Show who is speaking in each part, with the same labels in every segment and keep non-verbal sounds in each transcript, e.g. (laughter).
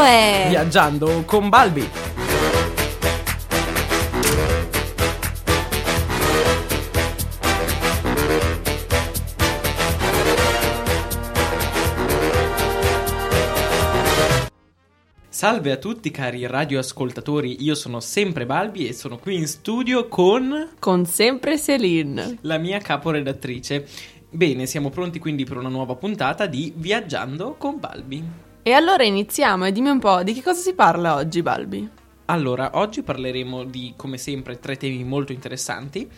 Speaker 1: questo è
Speaker 2: Viaggiando con Balbi. Salve a tutti cari radioascoltatori, io sono sempre Balbi e sono qui in studio con
Speaker 1: con sempre Celine.
Speaker 2: la mia caporedattrice. Bene, siamo pronti quindi per una nuova puntata di Viaggiando con Balbi.
Speaker 1: E allora iniziamo e dimmi un po' di che cosa si parla oggi, Balbi?
Speaker 2: Allora, oggi parleremo di, come sempre, tre temi molto interessanti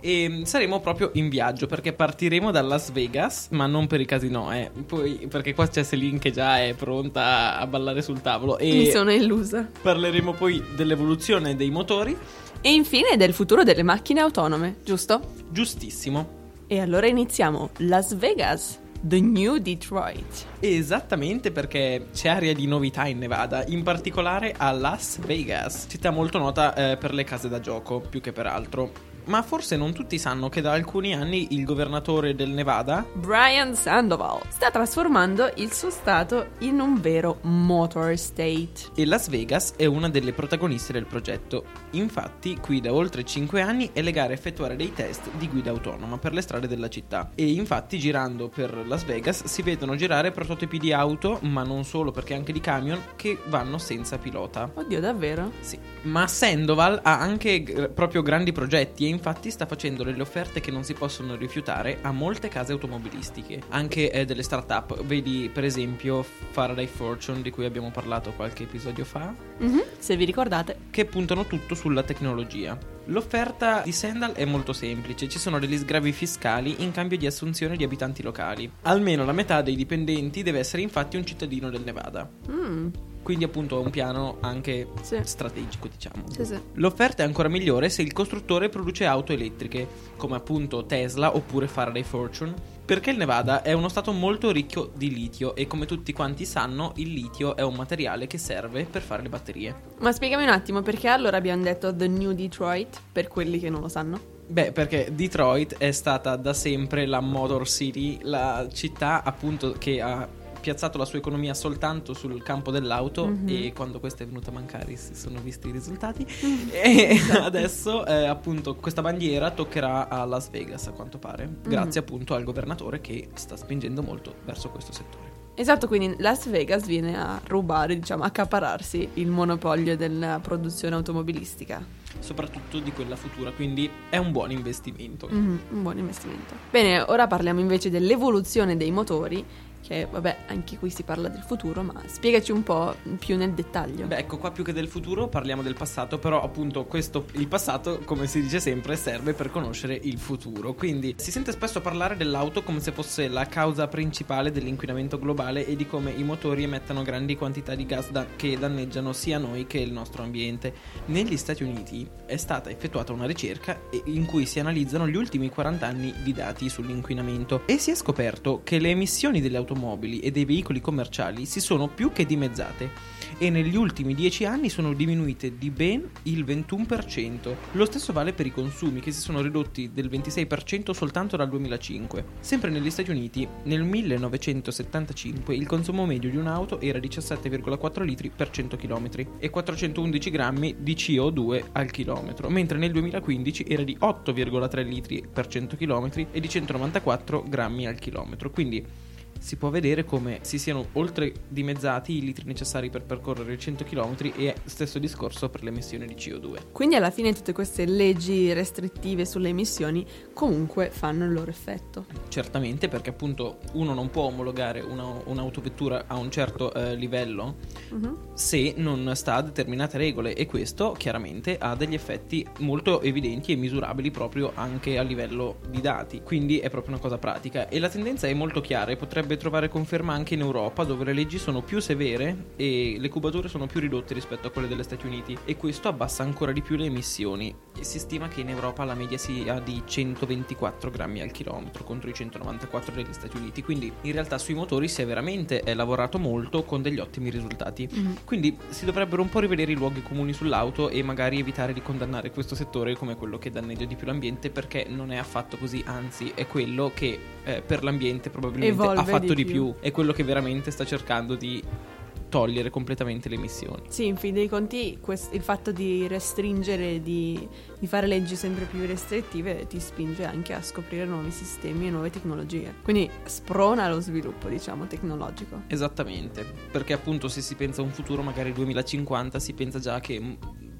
Speaker 2: e saremo proprio in viaggio perché partiremo da Las Vegas, ma non per i casino, eh. Poi, perché qua c'è Celine che già è pronta a ballare sul tavolo e
Speaker 1: Mi sono illusa.
Speaker 2: parleremo poi dell'evoluzione dei motori,
Speaker 1: E infine del futuro delle macchine autonome, giusto?
Speaker 2: giustissimo.
Speaker 1: E allora iniziamo. Las Vegas, the new Detroit.
Speaker 2: Esattamente perché c'è aria di novità in Nevada, in particolare a Las Vegas, città molto nota eh, per le case da gioco, più che per altro. Ma forse non tutti sanno che da alcuni anni il governatore del Nevada,
Speaker 1: Brian Sandoval sta trasformando il suo stato in un vero motor state.
Speaker 2: e Las Vegas è una delle protagoniste del progetto. Infatti, qui da oltre 5 anni è legale effettuare dei test di guida autonoma per le strade della città. E infatti, girando per Las Vegas, si vedono girare prototipi di auto, ma non solo perché anche di camion, che vanno senza pilota.
Speaker 1: Oddio, davvero?
Speaker 2: Sì, ma Sandoval ha anche g- proprio grandi progetti e infatti sta facendo delle offerte che non si possono rifiutare a molte case automobilistiche, anche eh, delle start-up. Vedi per esempio Faraday Fortune di cui abbiamo parlato qualche episodio fa,
Speaker 1: Mhm, Se vi ricordate.
Speaker 2: che puntano tutto sulla tecnologia. L'offerta di Sandal è molto semplice, ci sono degli sgravi fiscali in cambio di assunzione di abitanti locali. Almeno la metà dei dipendenti deve essere infatti un cittadino del Nevada.
Speaker 1: Mm,
Speaker 2: Quindi appunto è un piano anche
Speaker 1: Sì.
Speaker 2: strategico, diciamo.
Speaker 1: sì, sì.
Speaker 2: L'offerta è ancora migliore se il costruttore produce auto elettriche, come appunto Tesla oppure Faraday Fortune, perché il Nevada è uno stato molto ricco di litio e come tutti quanti sanno il litio è un materiale che serve per fare le batterie.
Speaker 1: Ma spiegami un attimo perché allora abbiamo detto The New Detroit, per quelli che non lo sanno.
Speaker 2: Beh, perché Detroit è stata da sempre la Motor City, la città appunto che ha piazzato la sua economia soltanto sul campo dell'auto
Speaker 1: Mhm.
Speaker 2: e quando questa è venuta a mancare si sono visti i risultati e (laughs) adesso eh, appunto questa bandiera toccherà a Las Vegas a quanto pare grazie appunto al governatore che sta spingendo molto verso questo settore
Speaker 1: Esatto, quindi Las Vegas viene a rubare, diciamo, a accapararsi il monopolio della produzione automobilistica.
Speaker 2: soprattutto di quella futura quindi è un buon investimento
Speaker 1: Mhm, un buon investimento. Bene, ora parliamo invece dell'evoluzione dei motori, che vabbè, anche qui si parla del futuro, ma spiegaci un po' più nel dettaglio.
Speaker 2: Beh, ecco qua più che del futuro parliamo del passato, però appunto questo, il passato, come si dice sempre, serve per conoscere il futuro. Quindi si sente spesso parlare dell'auto come se fosse la causa principale dell'inquinamento globale e di come i motori emettano grandi quantità di gas da- che danneggiano sia noi che il nostro ambiente. Negli Stati Uniti è stata effettuata una ricerca in cui si analizzano gli ultimi 40 anni di dati sull'inquinamento e si è scoperto che le emissioni delle automobili e dei veicoli commerciali si sono più che dimezzate e negli ultimi 10 anni sono diminuite di ben il 21%. Lo stesso vale per i consumi che si sono ridotti del 26% soltanto dal 2005. Sempre negli Stati Uniti, nel 1975 il consumo medio di un'auto era 17,4 litri per 100 km e 411 grammi di CO2 al chilometro, mentre nel 2015 era di 8,3 litri per 100 km e di 194 grammi al chilometro. Quindi si può vedere come si siano oltre dimezzati i litri necessari per percorrere 100 km e stesso discorso per le emissioni di CO2.
Speaker 1: Quindi alla fine tutte queste leggi restrittive sulle emissioni comunque fanno il loro effetto.
Speaker 2: Certamente perché appunto uno non può omologare una- un'autovettura a un certo eh, livello
Speaker 1: Mhm.
Speaker 2: se non sta a determinate regole e questo chiaramente ha degli effetti molto evidenti e misurabili proprio anche a livello di dati, quindi è proprio una cosa pratica e la tendenza è molto chiara e potrebbe trovare conferma anche in Europa dove le leggi sono più severe e le cubature sono più ridotte rispetto a quelle degli Stati Uniti e questo abbassa ancora di più le emissioni. Si stima che in Europa la media sia di 124 grammi al chilometro contro i 194 degli Stati Uniti, quindi in realtà sui motori si è veramente eh, lavorato molto con degli ottimi risultati.
Speaker 1: Mhm.
Speaker 2: Quindi si dovrebbero un po' rivedere i luoghi comuni sull'auto e magari evitare di condannare questo settore come quello che danneggia di più l'ambiente perché non è affatto così, anzi è quello che eh, per l'ambiente probabilmente
Speaker 1: Evolve
Speaker 2: ha fatto
Speaker 1: di
Speaker 2: di
Speaker 1: più.
Speaker 2: più, è quello che veramente sta cercando di togliere completamente le emissioni.
Speaker 1: Sì, in fin dei conti quest- il fatto di restringere, di, di fare leggi sempre più restrittive ti spinge anche a scoprire nuovi sistemi e nuove tecnologie. Quindi sprona lo sviluppo, diciamo, tecnologico.
Speaker 2: Esattamente, perché appunto se si pensa a un futuro magari 2050 si pensa già che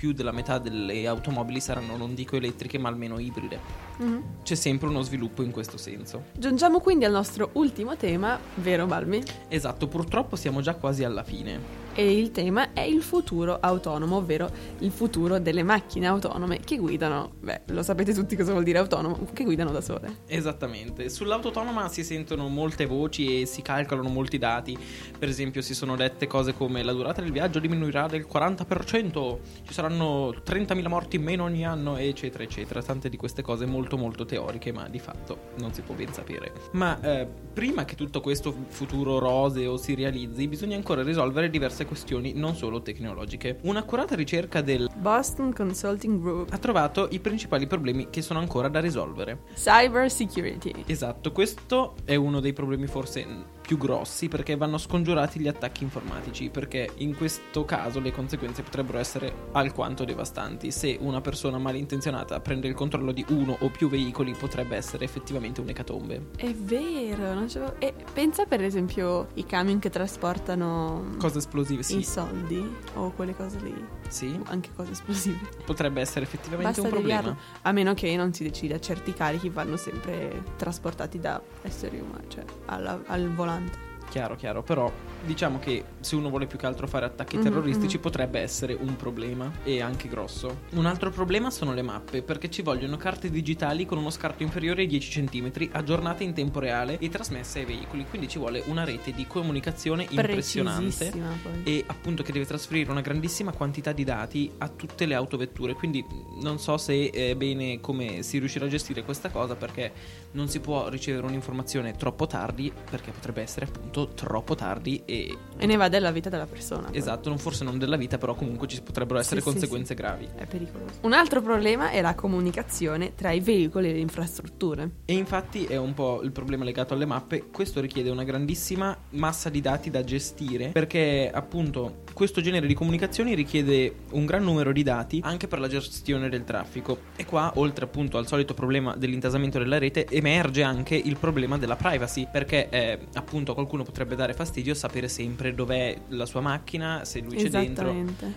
Speaker 2: più della metà delle automobili saranno non dico elettriche ma almeno ibride.
Speaker 1: Mhm.
Speaker 2: C'è sempre uno sviluppo in questo senso.
Speaker 1: Giungiamo quindi al nostro ultimo tema, vero Balmi?
Speaker 2: Esatto, purtroppo siamo già quasi alla fine.
Speaker 1: E il tema è il futuro autonomo, ovvero il futuro delle macchine autonome che guidano, beh, lo sapete tutti cosa vuol dire autonomo, che guidano da sole.
Speaker 2: Esattamente, sull'auto autonoma si sentono molte voci e si calcolano molti dati, per esempio si sono dette cose come la durata del viaggio diminuirà del 40%, ci saranno 30.000 morti in meno ogni anno, eccetera, eccetera, tante di queste cose molto molto teoriche, ma di fatto non si può ben sapere. Ma eh, prima che tutto questo futuro roseo si realizzi, bisogna ancora risolvere diverse questioni non solo tecnologiche. Un'accurata ricerca del
Speaker 1: Boston Consulting Group,
Speaker 2: ha trovato i principali problemi che sono ancora da risolvere.
Speaker 1: Cyber Security.
Speaker 2: Esatto, questo è uno dei problemi forse più grossi perché vanno scongiurati gli attacchi informatici, perché in questo caso le conseguenze potrebbero essere alquanto devastanti. Se una persona malintenzionata prende il controllo di uno o più veicoli potrebbe essere effettivamente un'ecatombe.
Speaker 1: È vero, non c'avevo... E pensa per esempio i camion che trasportano
Speaker 2: Cose esplosive, sì.
Speaker 1: i soldi o quelle cose lì,
Speaker 2: Sì,
Speaker 1: anche cose esplosive.
Speaker 2: potrebbe essere effettivamente
Speaker 1: Basta
Speaker 2: un problema.
Speaker 1: deviarlo, a meno che non si decida, certi carichi vanno sempre trasportati da esseri umani, cioè alla- al volante. Abend.
Speaker 2: Chiaro, chiaro, però diciamo che se uno vuole più che altro fare attacchi
Speaker 1: Mhm,
Speaker 2: terroristici
Speaker 1: mhm.
Speaker 2: potrebbe essere un problema e anche grosso. Un altro problema sono le mappe, perché ci vogliono carte digitali con uno scarto inferiore ai 10 cm, aggiornate in tempo reale e trasmesse ai veicoli, quindi ci vuole una rete di comunicazione impressionante.
Speaker 1: Poi.
Speaker 2: E appunto che deve trasferire una grandissima quantità di dati a tutte le autovetture. Quindi non so se è bene come si riuscirà a gestire questa cosa perché non si può ricevere un'informazione troppo tardi, perché potrebbe essere appunto troppo tardi e
Speaker 1: E ne va della vita della persona.
Speaker 2: esatto, non forse non della vita, però comunque ci potrebbero essere
Speaker 1: Sì, sì,
Speaker 2: conseguenze gravi.
Speaker 1: È pericoloso. Un altro problema è la comunicazione tra i veicoli e le infrastrutture.
Speaker 2: E infatti è un po' il problema legato alle mappe, questo richiede una grandissima massa di dati da gestire perché appunto questo genere di comunicazioni richiede un gran numero di dati anche per la gestione del traffico e qua oltre appunto al solito problema dell'intasamento della rete emerge anche il problema della privacy perché eh, appunto qualcuno potrebbe dare fastidio sapere sempre dov'è la sua macchina, se lui c'è dentro.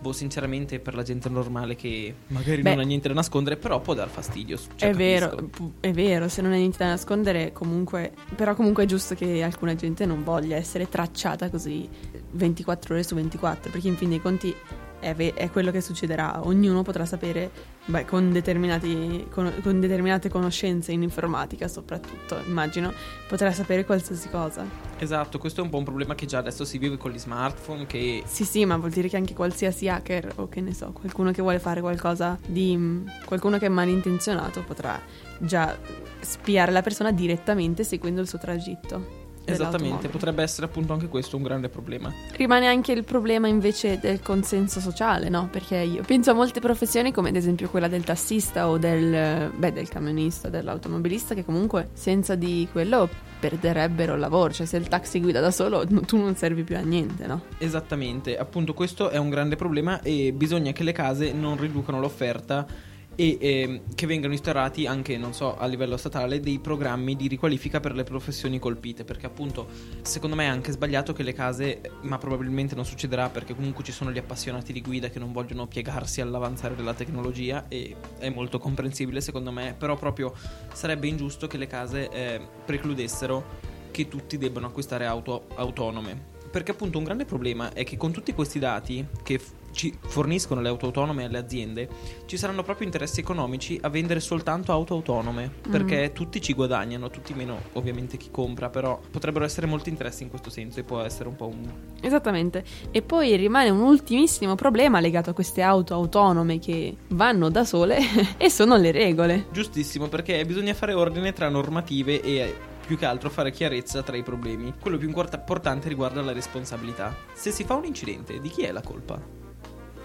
Speaker 2: Boh, sinceramente per la gente normale che magari
Speaker 1: Beh.
Speaker 2: non ha niente da nascondere, però può dar fastidio. cioè,
Speaker 1: è vero,
Speaker 2: capisco.
Speaker 1: è vero, se non hai niente da nascondere, comunque. Però comunque è giusto che alcuna gente non voglia essere tracciata così 24 ore su 24, perché in fin dei conti è, ve- è quello che succederà. Ognuno potrà sapere, beh, con, determinati, con, con determinate conoscenze in informatica, soprattutto, immagino, potrà sapere qualsiasi cosa.
Speaker 2: Esatto, questo è un po' un problema che già adesso si vive con gli smartphone che
Speaker 1: Sì, sì, ma vuol dire che anche qualsiasi hacker o che ne so, qualcuno che vuole fare qualcosa di. qualcuno che è malintenzionato potrà già spiare la persona direttamente seguendo il suo tragitto.
Speaker 2: Esattamente potrebbe essere appunto anche questo un grande problema.
Speaker 1: Rimane anche il problema invece del consenso sociale, no? Perché io penso a molte professioni come ad esempio quella del tassista o del, beh, del camionista, dell'automobilista che comunque senza di quello perderebbero il lavoro, cioè se il taxi guida da solo tu non servi più a niente, no?
Speaker 2: Esattamente, appunto questo è un grande problema e bisogna che le case non riducano l'offerta e ehm, che vengano instaurati anche, non so, a livello statale dei programmi di riqualifica per le professioni colpite, perché appunto secondo me è anche sbagliato che le case, ma probabilmente non succederà perché comunque ci sono gli appassionati di guida che non vogliono piegarsi all'avanzare della tecnologia e è molto comprensibile secondo me, però proprio sarebbe ingiusto che le case eh, precludessero che tutti debbano acquistare auto autonome. Perché appunto un grande problema è che con tutti questi dati che f- ci forniscono le auto autonome alle aziende, ci saranno proprio interessi economici a vendere soltanto auto autonome, perché tutti ci guadagnano, tutti meno ovviamente chi compra, però potrebbero essere molti interessi in questo senso e può essere un po' un...
Speaker 1: Esattamente. E poi rimane un ultimissimo problema legato a queste auto autonome che vanno da sole (laughs) e sono le regole.
Speaker 2: Giustissimo, perché bisogna fare ordine tra normative e più che altro fare chiarezza tra i problemi. Quello più import- importante riguarda la responsabilità. Se si fa un incidente, di chi è la colpa?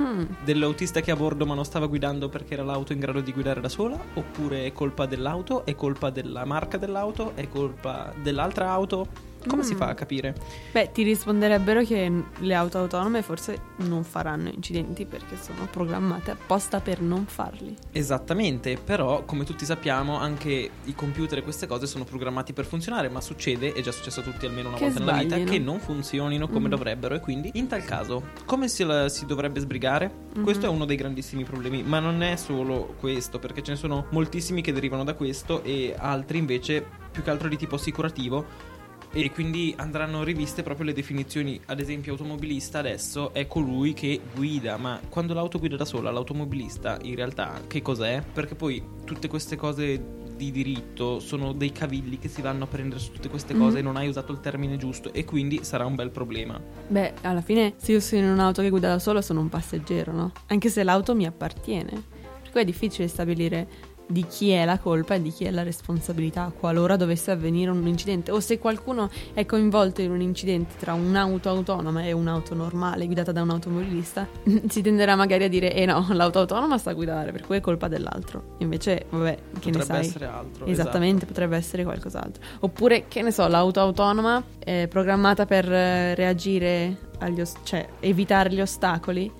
Speaker 1: Hmm.
Speaker 2: Dell'autista che è a bordo ma non stava guidando perché era l'auto in grado di guidare da sola? Oppure è colpa dell'auto? È colpa della marca dell'auto? È colpa dell'altra auto? Come si
Speaker 1: Mm.
Speaker 2: fa a capire?
Speaker 1: Beh, ti risponderebbero che le auto autonome forse non faranno incidenti perché sono programmate apposta per non farli.
Speaker 2: Esattamente, però come tutti sappiamo anche i computer e queste cose sono programmati per funzionare, ma succede, è già successo a tutti almeno una
Speaker 1: Che
Speaker 2: volta nella vita,
Speaker 1: sbaglino.
Speaker 2: che non funzionino come
Speaker 1: Mhm.
Speaker 2: dovrebbero e quindi in tal caso come si, la- si dovrebbe sbrigare?
Speaker 1: Mhm.
Speaker 2: Questo è uno dei grandissimi problemi, ma non è solo questo, perché ce ne sono moltissimi che derivano da questo e altri invece più che altro di tipo assicurativo e quindi andranno riviste proprio le definizioni. Ad esempio, automobilista adesso è colui che guida, ma quando l'auto guida da sola, l'automobilista in realtà che cos'è? Perché poi tutte queste cose di diritto sono dei cavilli che si vanno a prendere su tutte queste cose
Speaker 1: Mhm.
Speaker 2: e non hai usato il termine giusto e quindi sarà un bel problema.
Speaker 1: Beh, alla fine se io sono in un'auto che guida da solo sono un passeggero, no? Anche se l'auto mi appartiene. Per cui è difficile stabilire di chi è la colpa e di chi è la responsabilità qualora dovesse avvenire un incidente o se qualcuno è coinvolto in un incidente tra un'auto autonoma e un'auto normale guidata da un automobilista (laughs) si tenderà magari a dire eh no l'auto autonoma sta a guidare per cui è colpa dell'altro invece vabbè che ne
Speaker 2: Potrebbe
Speaker 1: sai
Speaker 2: essere altro.
Speaker 1: Esattamente, potrebbe essere qualcos'altro. Oppure, che ne so, l'auto autonoma è programmata per eh, reagire agli os- cioè evitare gli ostacoli,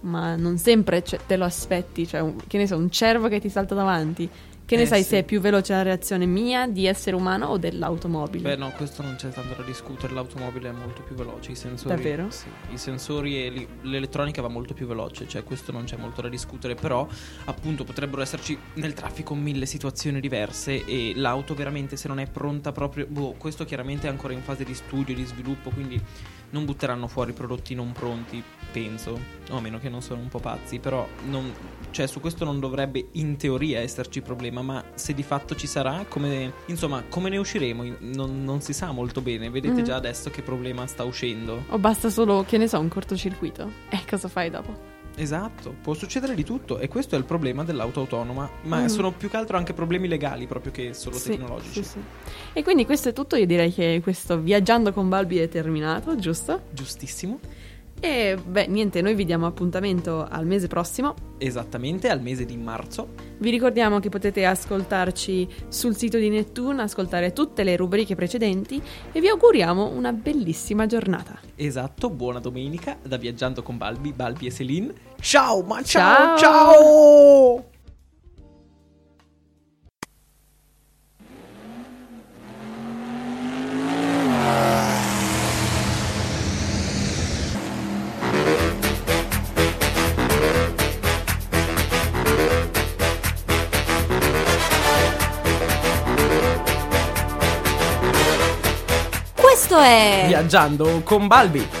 Speaker 1: ma non sempre cioè, te lo aspetti, cioè un- che ne so, un cervo che ti salta davanti. Che ne
Speaker 2: Eh,
Speaker 1: sai
Speaker 2: sì.
Speaker 1: se è più veloce la reazione mia di essere umano o dell'automobile?
Speaker 2: Beh, no, questo non c'è tanto da discutere. L'automobile è molto più veloce. I sensori.
Speaker 1: Davvero?
Speaker 2: Sì, i sensori e li- l'elettronica va molto più veloce. Cioè, questo non c'è molto da discutere. Però, appunto, potrebbero esserci nel traffico mille situazioni diverse. E l'auto, veramente, se non è pronta proprio. Boh, questo chiaramente è ancora in fase di studio, di sviluppo. Quindi non butteranno fuori prodotti non pronti, penso. O a meno che non sono un po' pazzi. Però, non- cioè, su questo non dovrebbe in teoria esserci problema. Ma se di fatto ci sarà, come. Insomma, come ne usciremo? Non, non si sa molto bene. Vedete
Speaker 1: Mhm.
Speaker 2: già adesso che problema sta uscendo.
Speaker 1: O basta solo, che ne so, un cortocircuito? E cosa fai dopo?
Speaker 2: Esatto, può succedere di tutto. E questo è il problema dell'auto autonoma. Ma
Speaker 1: Mhm.
Speaker 2: sono più che altro anche problemi legali, proprio che solo
Speaker 1: Sì,
Speaker 2: tecnologici.
Speaker 1: sì, sì. E quindi questo è tutto, io direi che questo viaggiando con Balbi è terminato, giusto?
Speaker 2: Giustissimo.
Speaker 1: E beh, niente, noi vi diamo appuntamento al mese prossimo.
Speaker 2: Esattamente al mese di marzo.
Speaker 1: Vi ricordiamo che potete ascoltarci sul sito di Nettune, ascoltare tutte le rubriche precedenti e vi auguriamo una bellissima giornata.
Speaker 2: Esatto, buona domenica da Viaggiando con Balbi, Balbi e Celine. Ciao, ma ciao,
Speaker 1: Ciao.
Speaker 2: ciao!
Speaker 3: Questo è
Speaker 2: Viaggiando con Balbi.